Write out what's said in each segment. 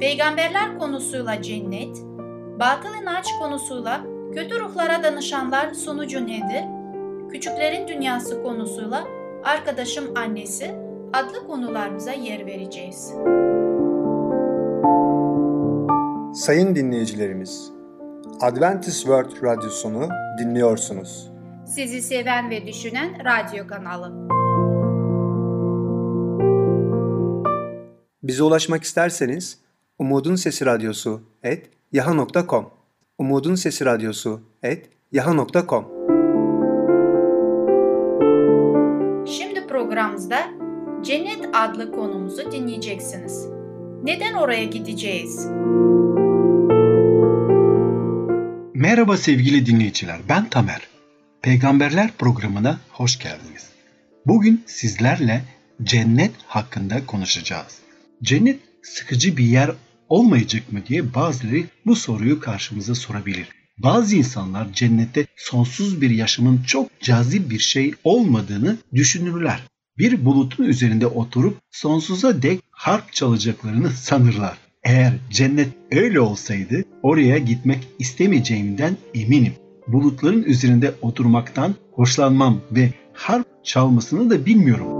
peygamberler konusuyla cennet, batıl inanç konusuyla kötü ruhlara danışanlar sonucu nedir, küçüklerin dünyası konusuyla arkadaşım annesi adlı konularımıza yer vereceğiz. Sayın dinleyicilerimiz, Adventist World Radyosunu dinliyorsunuz. Sizi seven ve düşünen radyo kanalı. Bize ulaşmak isterseniz Umutun Sesi Radyosu et yaha.com Umutun Sesi Radyosu et yaha.com Şimdi programımızda Cennet adlı konumuzu dinleyeceksiniz. Neden oraya gideceğiz? Merhaba sevgili dinleyiciler, ben Tamer. Peygamberler programına hoş geldiniz. Bugün sizlerle cennet hakkında konuşacağız. Cennet sıkıcı bir yer olmayacak mı diye bazıları bu soruyu karşımıza sorabilir. Bazı insanlar cennette sonsuz bir yaşamın çok cazip bir şey olmadığını düşünürler. Bir bulutun üzerinde oturup sonsuza dek harp çalacaklarını sanırlar. Eğer cennet öyle olsaydı oraya gitmek istemeyeceğimden eminim. Bulutların üzerinde oturmaktan hoşlanmam ve harp çalmasını da bilmiyorum.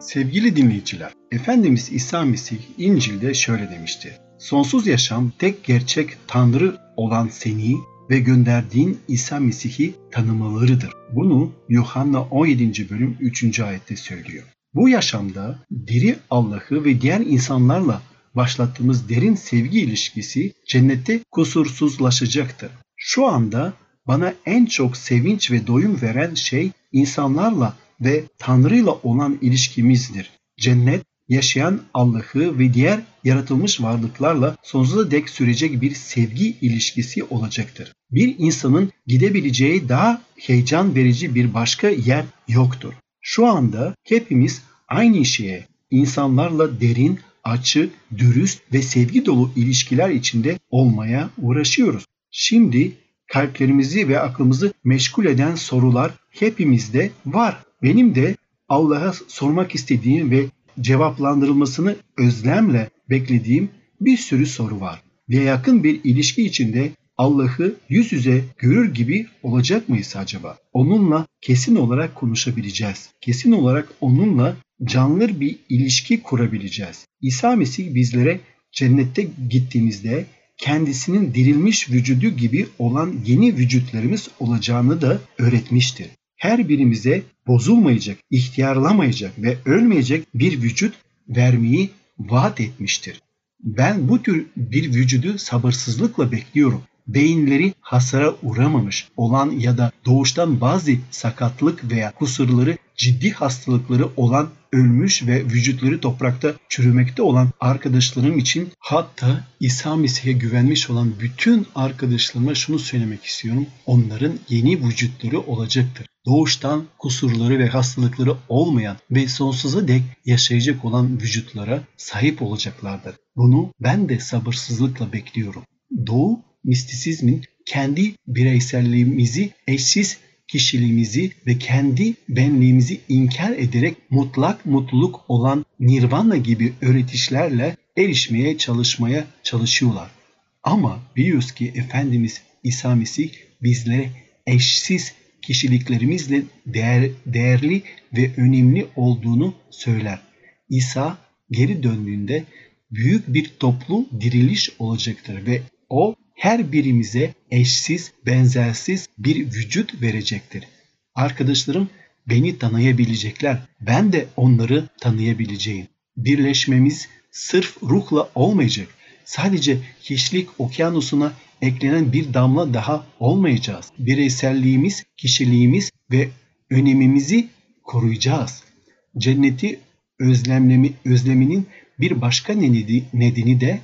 Sevgili dinleyiciler, Efendimiz İsa Mesih İncil'de şöyle demişti. Sonsuz yaşam tek gerçek Tanrı olan seni ve gönderdiğin İsa Mesih'i tanımalarıdır. Bunu Yuhanna 17. bölüm 3. ayette söylüyor. Bu yaşamda diri Allah'ı ve diğer insanlarla başlattığımız derin sevgi ilişkisi cennette kusursuzlaşacaktır. Şu anda bana en çok sevinç ve doyum veren şey insanlarla ve Tanrı'yla olan ilişkimizdir. Cennet yaşayan Allah'ı ve diğer yaratılmış varlıklarla sonsuza dek sürecek bir sevgi ilişkisi olacaktır. Bir insanın gidebileceği daha heyecan verici bir başka yer yoktur. Şu anda hepimiz aynı şeye, insanlarla derin, açık, dürüst ve sevgi dolu ilişkiler içinde olmaya uğraşıyoruz. Şimdi kalplerimizi ve aklımızı meşgul eden sorular hepimizde var. Benim de Allah'a sormak istediğim ve cevaplandırılmasını özlemle beklediğim bir sürü soru var. Ve yakın bir ilişki içinde Allah'ı yüz yüze görür gibi olacak mıyız acaba? Onunla kesin olarak konuşabileceğiz. Kesin olarak onunla canlı bir ilişki kurabileceğiz. İsa Mesih bizlere cennette gittiğimizde kendisinin dirilmiş vücudu gibi olan yeni vücutlarımız olacağını da öğretmiştir. Her birimize bozulmayacak, ihtiyarlamayacak ve ölmeyecek bir vücut vermeyi vaat etmiştir. Ben bu tür bir vücudu sabırsızlıkla bekliyorum. Beyinleri hasara uğramamış olan ya da doğuştan bazı sakatlık veya kusurları, ciddi hastalıkları olan ölmüş ve vücutları toprakta çürümekte olan arkadaşlarım için hatta İsa Mesih'e güvenmiş olan bütün arkadaşlarıma şunu söylemek istiyorum. Onların yeni vücutları olacaktır. Doğuştan kusurları ve hastalıkları olmayan ve sonsuza dek yaşayacak olan vücutlara sahip olacaklardır. Bunu ben de sabırsızlıkla bekliyorum. Doğu mistisizmin kendi bireyselliğimizi eşsiz kişiliğimizi ve kendi benliğimizi inkar ederek mutlak mutluluk olan nirvana gibi öğretişlerle erişmeye çalışmaya çalışıyorlar. Ama biliyoruz ki Efendimiz İsa Mesih bizlere eşsiz kişiliklerimizle değer, değerli ve önemli olduğunu söyler. İsa geri döndüğünde büyük bir toplu diriliş olacaktır ve o her birimize eşsiz, benzersiz bir vücut verecektir. Arkadaşlarım beni tanıyabilecekler. Ben de onları tanıyabileceğim. Birleşmemiz sırf ruhla olmayacak. Sadece hiçlik okyanusuna eklenen bir damla daha olmayacağız. Bireyselliğimiz, kişiliğimiz ve önemimizi koruyacağız. Cenneti özlemlemi, özleminin bir başka nedeni de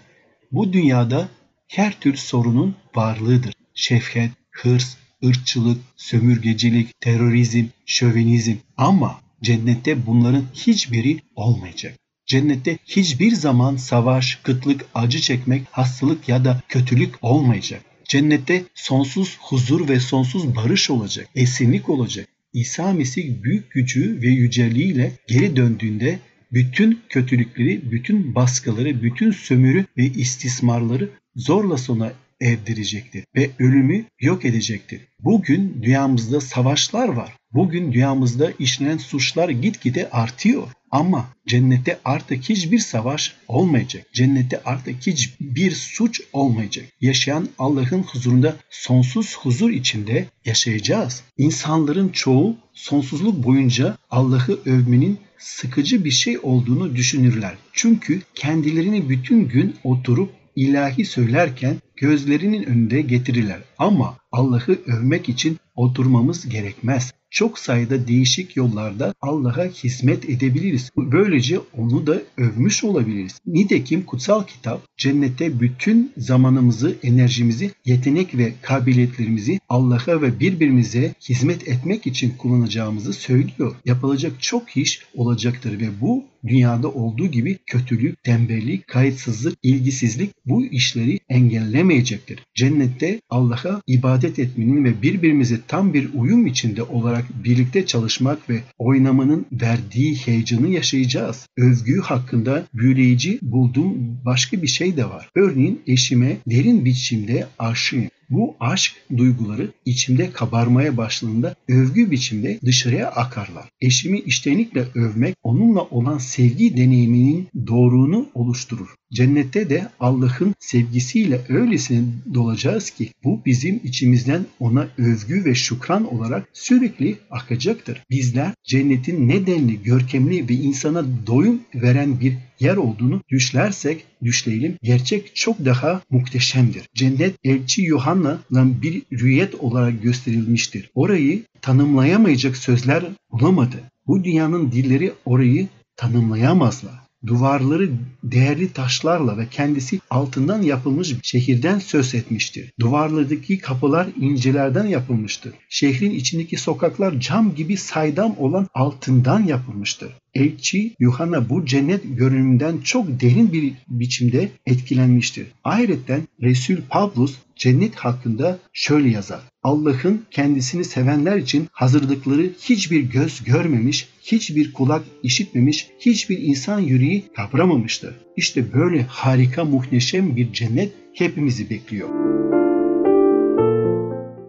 bu dünyada her tür sorunun varlığıdır. Şefkat, hırs, ırkçılık, sömürgecilik, terörizm, şövenizm ama cennette bunların hiçbiri olmayacak. Cennette hiçbir zaman savaş, kıtlık, acı çekmek, hastalık ya da kötülük olmayacak. Cennette sonsuz huzur ve sonsuz barış olacak, esinlik olacak. İsa Mesih büyük gücü ve yüceliğiyle geri döndüğünde bütün kötülükleri, bütün baskıları, bütün sömürü ve istismarları zorla sona erdirecektir ve ölümü yok edecektir. Bugün dünyamızda savaşlar var. Bugün dünyamızda işlenen suçlar gitgide artıyor. Ama cennette artık hiçbir savaş olmayacak. Cennette artık hiçbir suç olmayacak. Yaşayan Allah'ın huzurunda sonsuz huzur içinde yaşayacağız. İnsanların çoğu sonsuzluk boyunca Allah'ı övmenin sıkıcı bir şey olduğunu düşünürler. Çünkü kendilerini bütün gün oturup ilahi söylerken gözlerinin önünde getirirler. Ama Allah'ı övmek için oturmamız gerekmez çok sayıda değişik yollarda Allah'a hizmet edebiliriz. Böylece onu da övmüş olabiliriz. Nitekim kutsal kitap cennette bütün zamanımızı, enerjimizi, yetenek ve kabiliyetlerimizi Allah'a ve birbirimize hizmet etmek için kullanacağımızı söylüyor. Yapılacak çok iş olacaktır ve bu dünyada olduğu gibi kötülük, tembellik, kayıtsızlık, ilgisizlik bu işleri engellemeyecektir. Cennette Allah'a ibadet etmenin ve birbirimize tam bir uyum içinde olarak birlikte çalışmak ve oynamanın verdiği heyecanı yaşayacağız. Övgü hakkında büyüleyici bulduğum başka bir şey de var. Örneğin eşime derin biçimde aşığım. Bu aşk duyguları içimde kabarmaya başladığında övgü biçimde dışarıya akarlar. Eşimi iştenlikle övmek onunla olan sevgi deneyiminin doğruğunu oluşturur. Cennette de Allah'ın sevgisiyle öylesine dolacağız ki bu bizim içimizden ona övgü ve şükran olarak sürekli akacaktır. Bizler cennetin nedenli, görkemli ve insana doyum veren bir yer olduğunu düşlersek düşleyelim gerçek çok daha muhteşemdir. Cennet elçi Yuhanna'dan bir rüyet olarak gösterilmiştir. Orayı tanımlayamayacak sözler bulamadı. Bu dünyanın dilleri orayı tanımlayamazlar. Duvarları değerli taşlarla ve kendisi altından yapılmış şehirden söz etmiştir. Duvarlardaki kapılar incelerden yapılmıştır. Şehrin içindeki sokaklar cam gibi saydam olan altından yapılmıştır. Elçi Yuhanna bu cennet görünümünden çok derin bir biçimde etkilenmiştir. Ayrıca Resul Pavlus cennet hakkında şöyle yazar. Allah'ın kendisini sevenler için hazırlıkları hiçbir göz görmemiş, hiçbir kulak işitmemiş, hiçbir insan yüreği kavramamıştır. İşte böyle harika muhteşem bir cennet hepimizi bekliyor.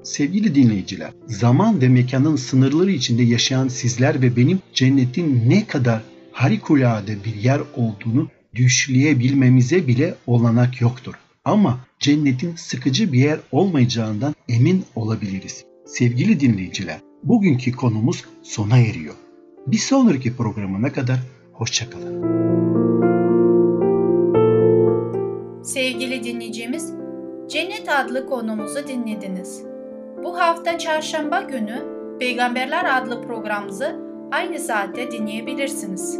Sevgili dinleyiciler, zaman ve mekanın sınırları içinde yaşayan sizler ve benim cennetin ne kadar harikulade bir yer olduğunu düşleyebilmemize bile olanak yoktur. Ama cennetin sıkıcı bir yer olmayacağından emin olabiliriz. Sevgili dinleyiciler, bugünkü konumuz sona eriyor. Bir sonraki programına kadar hoşçakalın. Sevgili dinleyicimiz, Cennet adlı konumuzu dinlediniz. Bu hafta çarşamba günü Peygamberler adlı programımızı aynı saatte dinleyebilirsiniz.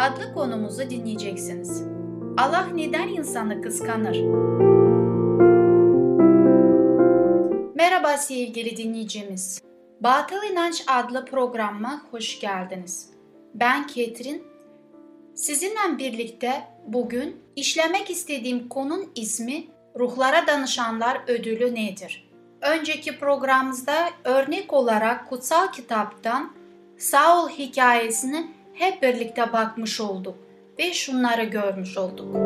adlı konumuzu dinleyeceksiniz. Allah neden insanı kıskanır? Merhaba sevgili dinleyicimiz. Batıl İnanç adlı programıma hoş geldiniz. Ben Ketrin. Sizinle birlikte bugün işlemek istediğim konun ismi Ruhlara Danışanlar Ödülü nedir? Önceki programımızda örnek olarak kutsal kitaptan Saul hikayesini hep birlikte bakmış olduk ve şunları görmüş olduk.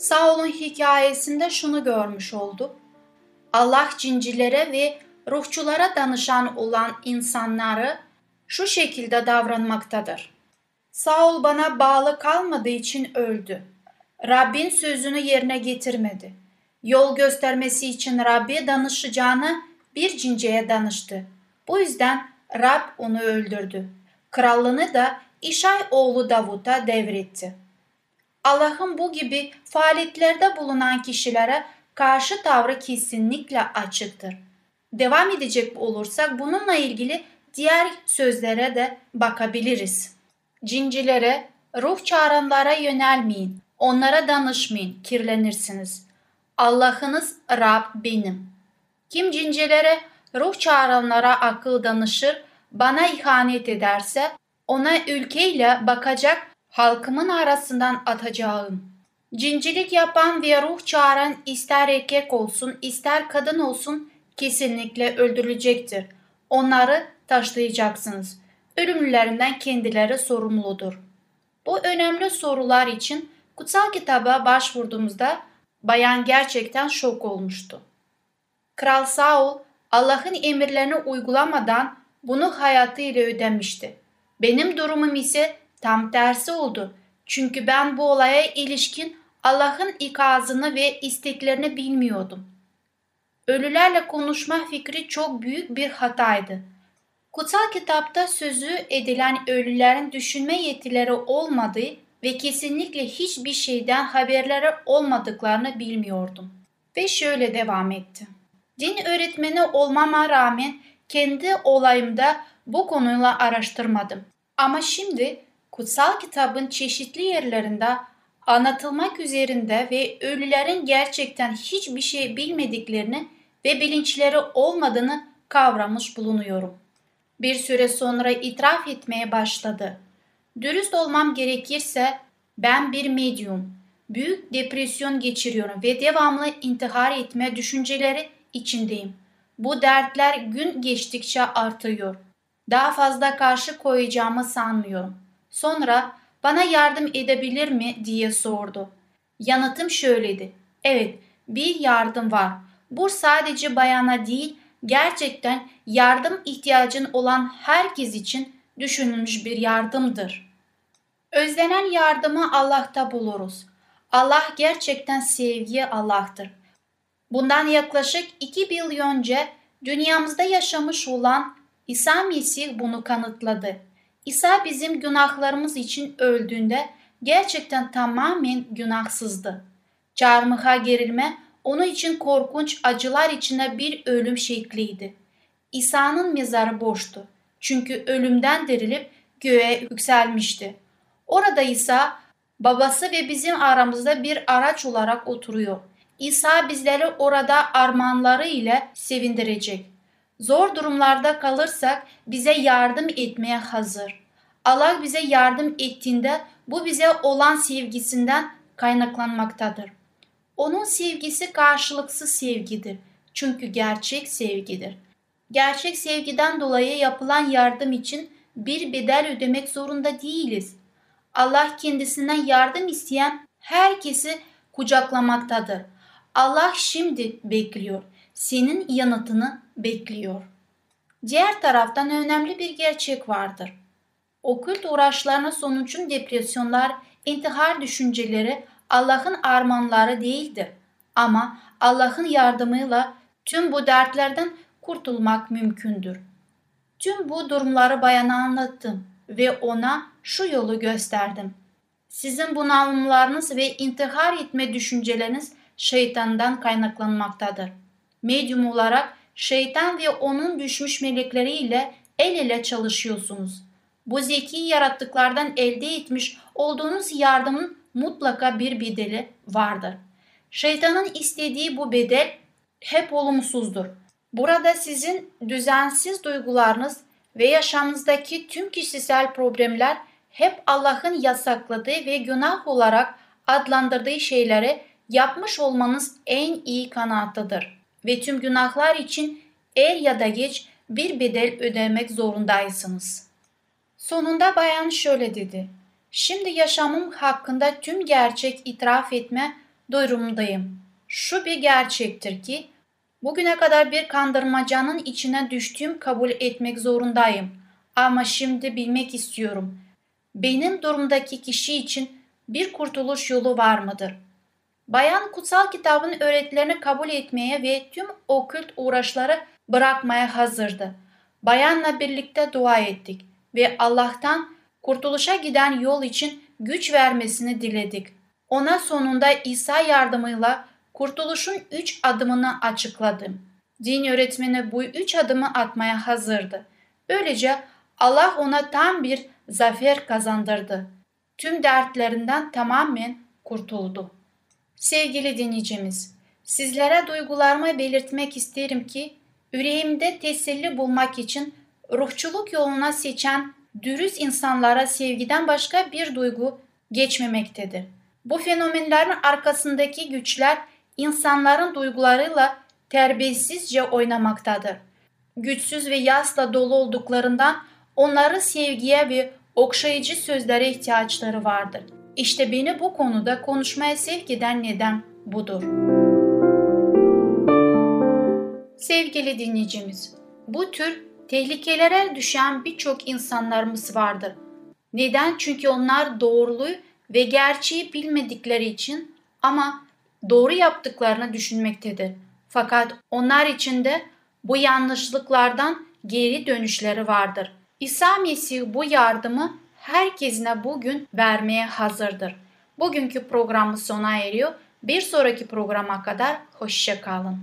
Saul'un hikayesinde şunu görmüş olduk. Allah cincilere ve ruhçulara danışan olan insanları şu şekilde davranmaktadır. Saul bana bağlı kalmadığı için öldü. Rabbin sözünü yerine getirmedi. Yol göstermesi için Rab'be danışacağını bir cinceye danıştı. Bu yüzden Rab onu öldürdü. Krallığını da İşay oğlu Davut'a devretti. Allah'ın bu gibi faaliyetlerde bulunan kişilere karşı tavrı kesinlikle açıktır. Devam edecek olursak bununla ilgili diğer sözlere de bakabiliriz. Cincilere, ruh çağıranlara yönelmeyin, onlara danışmayın, kirlenirsiniz. Allah'ınız Rab benim. Kim cincilere, ruh çağıranlara akıl danışır, bana ihanet ederse, ona ülkeyle bakacak halkımın arasından atacağım. Cincilik yapan ve ruh çağıran ister erkek olsun ister kadın olsun kesinlikle öldürülecektir. Onları taşlayacaksınız. Ölümlerinden kendileri sorumludur. Bu önemli sorular için kutsal kitaba başvurduğumuzda bayan gerçekten şok olmuştu. Kral Saul Allah'ın emirlerini uygulamadan bunu hayatıyla ödemişti. Benim durumum ise tam tersi oldu. Çünkü ben bu olaya ilişkin Allah'ın ikazını ve isteklerini bilmiyordum. Ölülerle konuşma fikri çok büyük bir hataydı. Kutsal kitapta sözü edilen ölülerin düşünme yetileri olmadığı ve kesinlikle hiçbir şeyden haberleri olmadıklarını bilmiyordum. Ve şöyle devam etti. Din öğretmeni olmama rağmen kendi olayımda bu konuyla araştırmadım. Ama şimdi kutsal kitabın çeşitli yerlerinde anlatılmak üzerinde ve ölülerin gerçekten hiçbir şey bilmediklerini ve bilinçleri olmadığını kavramış bulunuyorum. Bir süre sonra itiraf etmeye başladı. Dürüst olmam gerekirse ben bir medyum. Büyük depresyon geçiriyorum ve devamlı intihar etme düşünceleri içindeyim. Bu dertler gün geçtikçe artıyor. Daha fazla karşı koyacağımı sanmıyorum. Sonra bana yardım edebilir mi diye sordu. Yanıtım şöyleydi. Evet, bir yardım var. Bu sadece bayana değil, gerçekten yardım ihtiyacın olan herkes için düşünülmüş bir yardımdır. Özlenen yardımı Allah'ta buluruz. Allah gerçekten sevgi Allah'tır. Bundan yaklaşık 2000 yıl önce dünyamızda yaşamış olan İsa Mesih bunu kanıtladı. İsa bizim günahlarımız için öldüğünde gerçekten tamamen günahsızdı. Çarmıha gerilme onun için korkunç acılar içinde bir ölüm şekliydi. İsa'nın mezarı boştu. Çünkü ölümden dirilip göğe yükselmişti. Orada İsa babası ve bizim aramızda bir araç olarak oturuyor. İsa bizleri orada armağanları ile sevindirecek. Zor durumlarda kalırsak bize yardım etmeye hazır. Allah bize yardım ettiğinde bu bize olan sevgisinden kaynaklanmaktadır. Onun sevgisi karşılıksız sevgidir. Çünkü gerçek sevgidir. Gerçek sevgiden dolayı yapılan yardım için bir bedel ödemek zorunda değiliz. Allah kendisinden yardım isteyen herkesi kucaklamaktadır. Allah şimdi bekliyor. Senin yanıtını bekliyor. Diğer taraftan önemli bir gerçek vardır. Okült uğraşlarına sonucun depresyonlar, intihar düşünceleri Allah'ın armağanları değildir. Ama Allah'ın yardımıyla tüm bu dertlerden kurtulmak mümkündür. Tüm bu durumları bayana anlattım ve ona şu yolu gösterdim. Sizin bunalımlarınız ve intihar etme düşünceleriniz şeytandan kaynaklanmaktadır. Medyum olarak şeytan ve onun düşmüş melekleriyle el ele çalışıyorsunuz. Bu zeki yaratıklardan elde etmiş olduğunuz yardımın mutlaka bir bedeli vardır. Şeytanın istediği bu bedel hep olumsuzdur. Burada sizin düzensiz duygularınız ve yaşamınızdaki tüm kişisel problemler hep Allah'ın yasakladığı ve günah olarak adlandırdığı şeyleri yapmış olmanız en iyi kanaattadır. Ve tüm günahlar için er ya da geç bir bedel ödemek zorundaysınız. Sonunda bayan şöyle dedi. Şimdi yaşamım hakkında tüm gerçek itiraf etme durumundayım. Şu bir gerçektir ki bugüne kadar bir kandırmacanın içine düştüğüm kabul etmek zorundayım. Ama şimdi bilmek istiyorum. benim durumdaki kişi için bir kurtuluş yolu var mıdır? Bayan kutsal kitabın öğretilerini kabul etmeye ve tüm okült uğraşları bırakmaya hazırdı. Bayanla birlikte dua ettik ve Allah'tan kurtuluşa giden yol için güç vermesini diledik. Ona sonunda İsa yardımıyla kurtuluşun üç adımını açıkladım. Din öğretmeni bu üç adımı atmaya hazırdı. Böylece Allah ona tam bir zafer kazandırdı. Tüm dertlerinden tamamen kurtuldu. Sevgili dinleyicimiz, sizlere duygularımı belirtmek isterim ki yüreğimde teselli bulmak için ruhçuluk yoluna seçen dürüst insanlara sevgiden başka bir duygu geçmemektedir. Bu fenomenlerin arkasındaki güçler insanların duygularıyla terbiyesizce oynamaktadır. Güçsüz ve yasla dolu olduklarından onları sevgiye ve okşayıcı sözlere ihtiyaçları vardır. İşte beni bu konuda konuşmaya sevk eden neden budur. Sevgili dinleyicimiz, bu tür tehlikelere düşen birçok insanlarımız vardır. Neden? Çünkü onlar doğruluğu ve gerçeği bilmedikleri için ama doğru yaptıklarını düşünmektedir. Fakat onlar için de bu yanlışlıklardan geri dönüşleri vardır. İsa Mesih bu yardımı herkesine bugün vermeye hazırdır. Bugünkü programımız sona eriyor. Bir sonraki programa kadar hoşça kalın.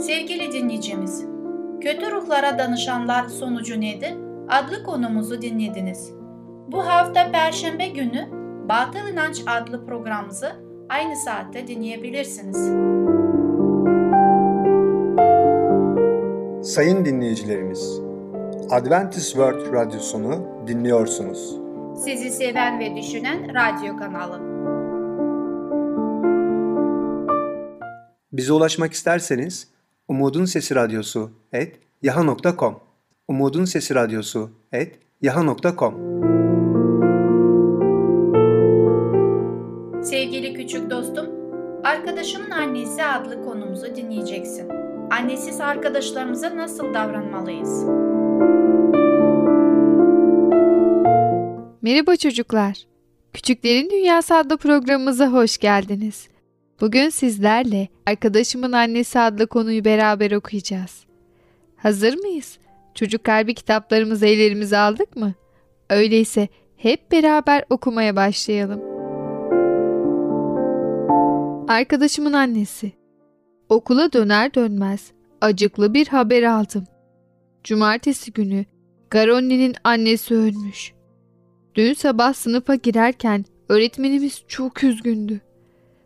Sevgili dinleyicimiz, Kötü Ruhlara Danışanlar Sonucu Nedir? adlı konumuzu dinlediniz. Bu hafta Perşembe günü Batıl İnanç adlı programımızı aynı saatte dinleyebilirsiniz. Sayın dinleyicilerimiz, Adventist World Radyosunu dinliyorsunuz. Sizi seven ve düşünen radyo kanalı. Bize ulaşmak isterseniz Umutun Sesi Radyosu et yaha.com Umutun Sesi Radyosu et yaha.com Sevgili küçük dostum, Arkadaşımın Annesi adlı konumuzu dinleyeceksin. Annesiz arkadaşlarımıza nasıl davranmalıyız? Merhaba çocuklar. Küçüklerin Dünyası adlı programımıza hoş geldiniz. Bugün sizlerle Arkadaşımın Annesi adlı konuyu beraber okuyacağız. Hazır mıyız? Çocuk kalbi kitaplarımızı ellerimize aldık mı? Öyleyse hep beraber okumaya başlayalım. Arkadaşımın annesi. Okula döner dönmez acıklı bir haber aldım. Cumartesi günü Garonni'nin annesi ölmüş. Dün sabah sınıfa girerken öğretmenimiz çok üzgündü.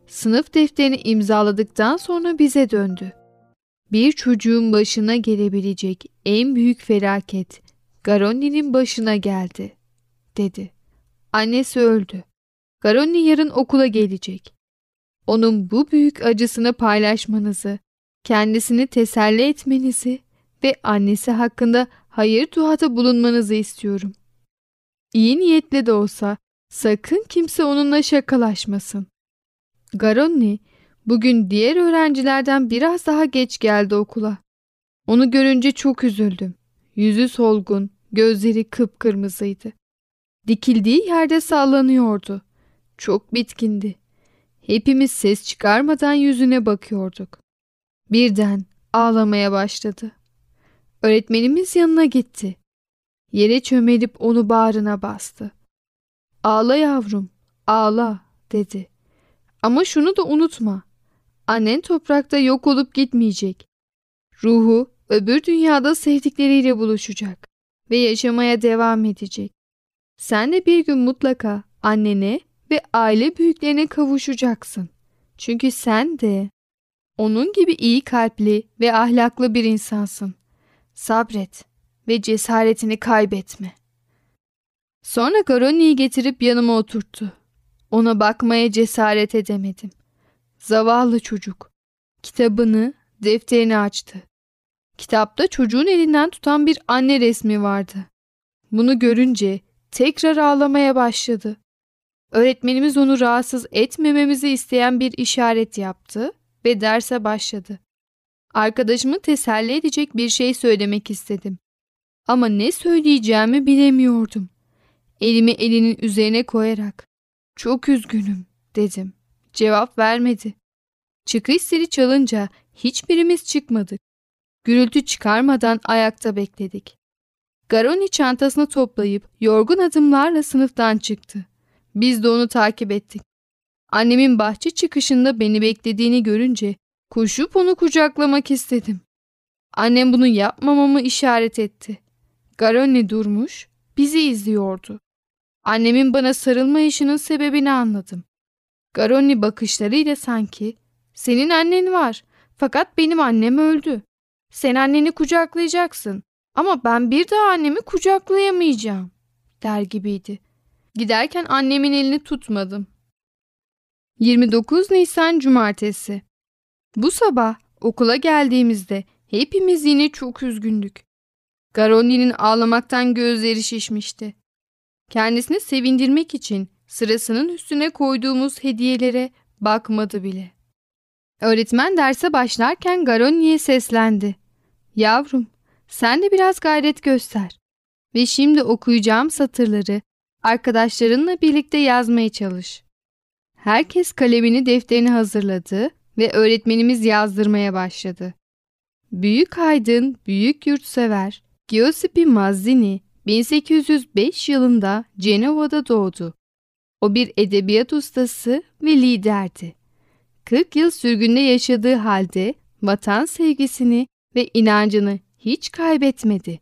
Sınıf defterini imzaladıktan sonra bize döndü. Bir çocuğun başına gelebilecek en büyük felaket Garonni'nin başına geldi, dedi. Annesi öldü. Garonni yarın okula gelecek. Onun bu büyük acısını paylaşmanızı, kendisini teselli etmenizi ve annesi hakkında hayır duada bulunmanızı istiyorum. İyi niyetle de olsa sakın kimse onunla şakalaşmasın. Garonni bugün diğer öğrencilerden biraz daha geç geldi okula. Onu görünce çok üzüldüm. Yüzü solgun, gözleri kıpkırmızıydı. Dikildiği yerde sallanıyordu. Çok bitkindi. Hepimiz ses çıkarmadan yüzüne bakıyorduk. Birden ağlamaya başladı. Öğretmenimiz yanına gitti. Yere çömelip onu bağrına bastı. Ağla yavrum, ağla dedi. Ama şunu da unutma. Annen toprakta yok olup gitmeyecek. Ruhu öbür dünyada sevdikleriyle buluşacak ve yaşamaya devam edecek. Sen de bir gün mutlaka annene ve aile büyüklerine kavuşacaksın. Çünkü sen de onun gibi iyi kalpli ve ahlaklı bir insansın. Sabret ve cesaretini kaybetme. Sonra Garoni'yi getirip yanıma oturttu. Ona bakmaya cesaret edemedim. Zavallı çocuk. Kitabını, defterini açtı. Kitapta çocuğun elinden tutan bir anne resmi vardı. Bunu görünce tekrar ağlamaya başladı. Öğretmenimiz onu rahatsız etmememizi isteyen bir işaret yaptı ve derse başladı. Arkadaşımı teselli edecek bir şey söylemek istedim. Ama ne söyleyeceğimi bilemiyordum. Elimi elinin üzerine koyarak "Çok üzgünüm." dedim. Cevap vermedi. Çıkış zili çalınca hiçbirimiz çıkmadık. Gürültü çıkarmadan ayakta bekledik. Garoni çantasını toplayıp yorgun adımlarla sınıftan çıktı. Biz de onu takip ettik. Annemin bahçe çıkışında beni beklediğini görünce koşup onu kucaklamak istedim. Annem bunu yapmamamı işaret etti. Garoni durmuş, bizi izliyordu. Annemin bana sarılma işinin sebebini anladım. Garoni bakışlarıyla sanki senin annen var fakat benim annem öldü. Sen anneni kucaklayacaksın ama ben bir daha annemi kucaklayamayacağım der gibiydi. Giderken annemin elini tutmadım. 29 Nisan Cumartesi Bu sabah okula geldiğimizde hepimiz yine çok üzgündük. Garoni'nin ağlamaktan gözleri şişmişti. Kendisini sevindirmek için sırasının üstüne koyduğumuz hediyelere bakmadı bile. Öğretmen derse başlarken Garoni'ye seslendi. Yavrum, sen de biraz gayret göster. Ve şimdi okuyacağım satırları arkadaşlarınla birlikte yazmaya çalış. Herkes kalemini defterini hazırladı ve öğretmenimiz yazdırmaya başladı. Büyük aydın, büyük yurtsever Giuseppe Mazzini 1805 yılında Cenova'da doğdu. O bir edebiyat ustası ve liderdi. 40 yıl sürgünde yaşadığı halde vatan sevgisini ve inancını hiç kaybetmedi.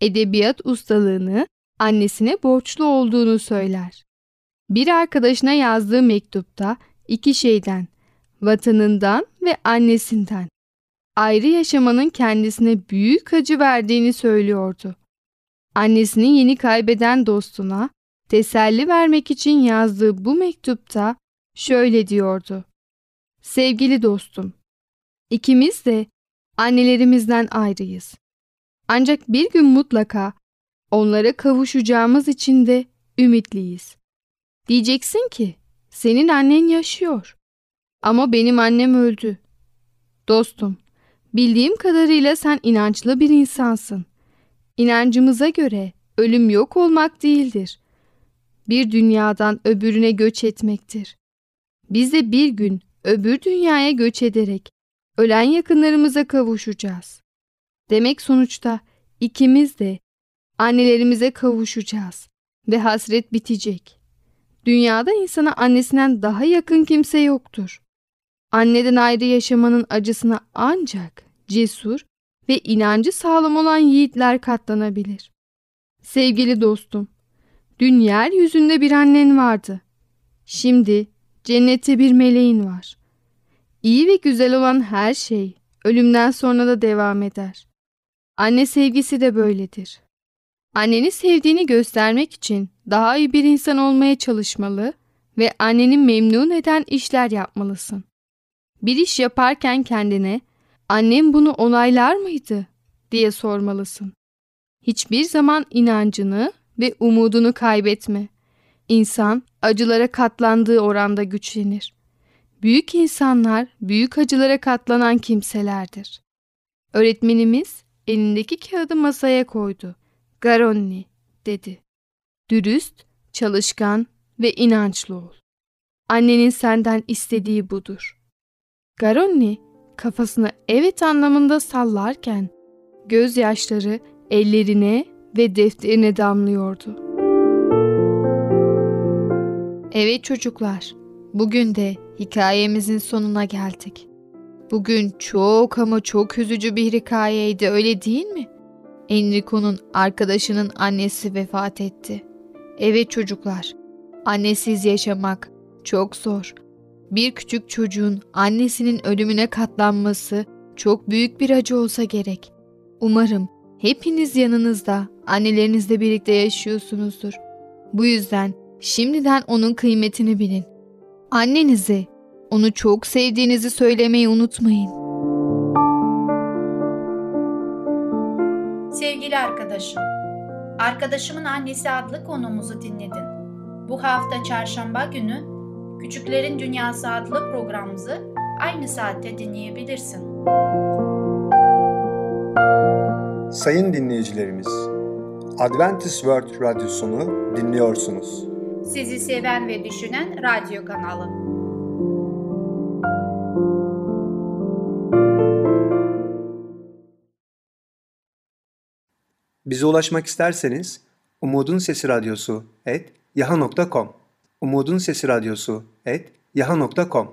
Edebiyat ustalığını annesine borçlu olduğunu söyler. Bir arkadaşına yazdığı mektupta iki şeyden, vatanından ve annesinden ayrı yaşamanın kendisine büyük acı verdiğini söylüyordu. Annesini yeni kaybeden dostuna teselli vermek için yazdığı bu mektupta şöyle diyordu. Sevgili dostum, ikimiz de annelerimizden ayrıyız. Ancak bir gün mutlaka onlara kavuşacağımız için de ümitliyiz. Diyeceksin ki senin annen yaşıyor. Ama benim annem öldü. Dostum, bildiğim kadarıyla sen inançlı bir insansın. İnancımıza göre ölüm yok olmak değildir. Bir dünyadan öbürüne göç etmektir. Biz de bir gün öbür dünyaya göç ederek ölen yakınlarımıza kavuşacağız. Demek sonuçta ikimiz de annelerimize kavuşacağız ve hasret bitecek. Dünyada insana annesinden daha yakın kimse yoktur. Anneden ayrı yaşamanın acısına ancak cesur ve inancı sağlam olan yiğitler katlanabilir. Sevgili dostum, dün yeryüzünde bir annen vardı. Şimdi cennette bir meleğin var. İyi ve güzel olan her şey ölümden sonra da devam eder. Anne sevgisi de böyledir. Anneni sevdiğini göstermek için daha iyi bir insan olmaya çalışmalı ve anneni memnun eden işler yapmalısın. Bir iş yaparken kendine annem bunu onaylar mıydı diye sormalısın. Hiçbir zaman inancını ve umudunu kaybetme. İnsan acılara katlandığı oranda güçlenir. Büyük insanlar büyük acılara katlanan kimselerdir. Öğretmenimiz elindeki kağıdı masaya koydu. Garonni dedi. Dürüst, çalışkan ve inançlı ol. Annenin senden istediği budur. Garonni kafasını evet anlamında sallarken gözyaşları ellerine ve defterine damlıyordu. Evet çocuklar, bugün de hikayemizin sonuna geldik. Bugün çok ama çok üzücü bir hikayeydi öyle değil mi? Enrico'nun arkadaşının annesi vefat etti. Evet çocuklar, annesiz yaşamak çok zor. Bir küçük çocuğun annesinin ölümüne katlanması çok büyük bir acı olsa gerek. Umarım hepiniz yanınızda, annelerinizle birlikte yaşıyorsunuzdur. Bu yüzden şimdiden onun kıymetini bilin. Annenize onu çok sevdiğinizi söylemeyi unutmayın. Sevgili arkadaşım, Arkadaşımın Annesi adlı konumuzu dinledin. Bu hafta çarşamba günü Küçüklerin Dünyası adlı programımızı aynı saatte dinleyebilirsin. Sayın dinleyicilerimiz, Adventist World Radyosunu dinliyorsunuz. Sizi seven ve düşünen radyo kanalı. Bize ulaşmak isterseniz Umutun Sesi Radyosu et yaha.com Umutun Sesi Radyosu et yaha.com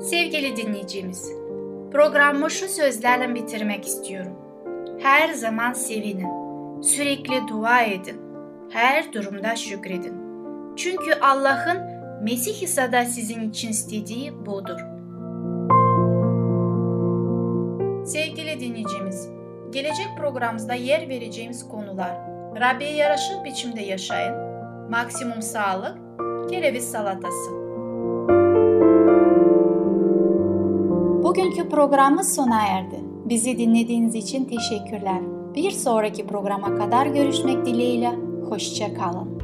Sevgili dinleyicimiz, programı şu sözlerle bitirmek istiyorum. Her zaman sevinin, sürekli dua edin, her durumda şükredin. Çünkü Allah'ın Mesih İsa'da sizin için istediği budur. Sevgili dinleyicimiz, gelecek programımızda yer vereceğimiz konular Rabbi'ye yaraşır biçimde yaşayın, maksimum sağlık, kereviz salatası. Bugünkü programımız sona erdi. Bizi dinlediğiniz için teşekkürler. Bir sonraki programa kadar görüşmek dileğiyle. Hoşça kalın.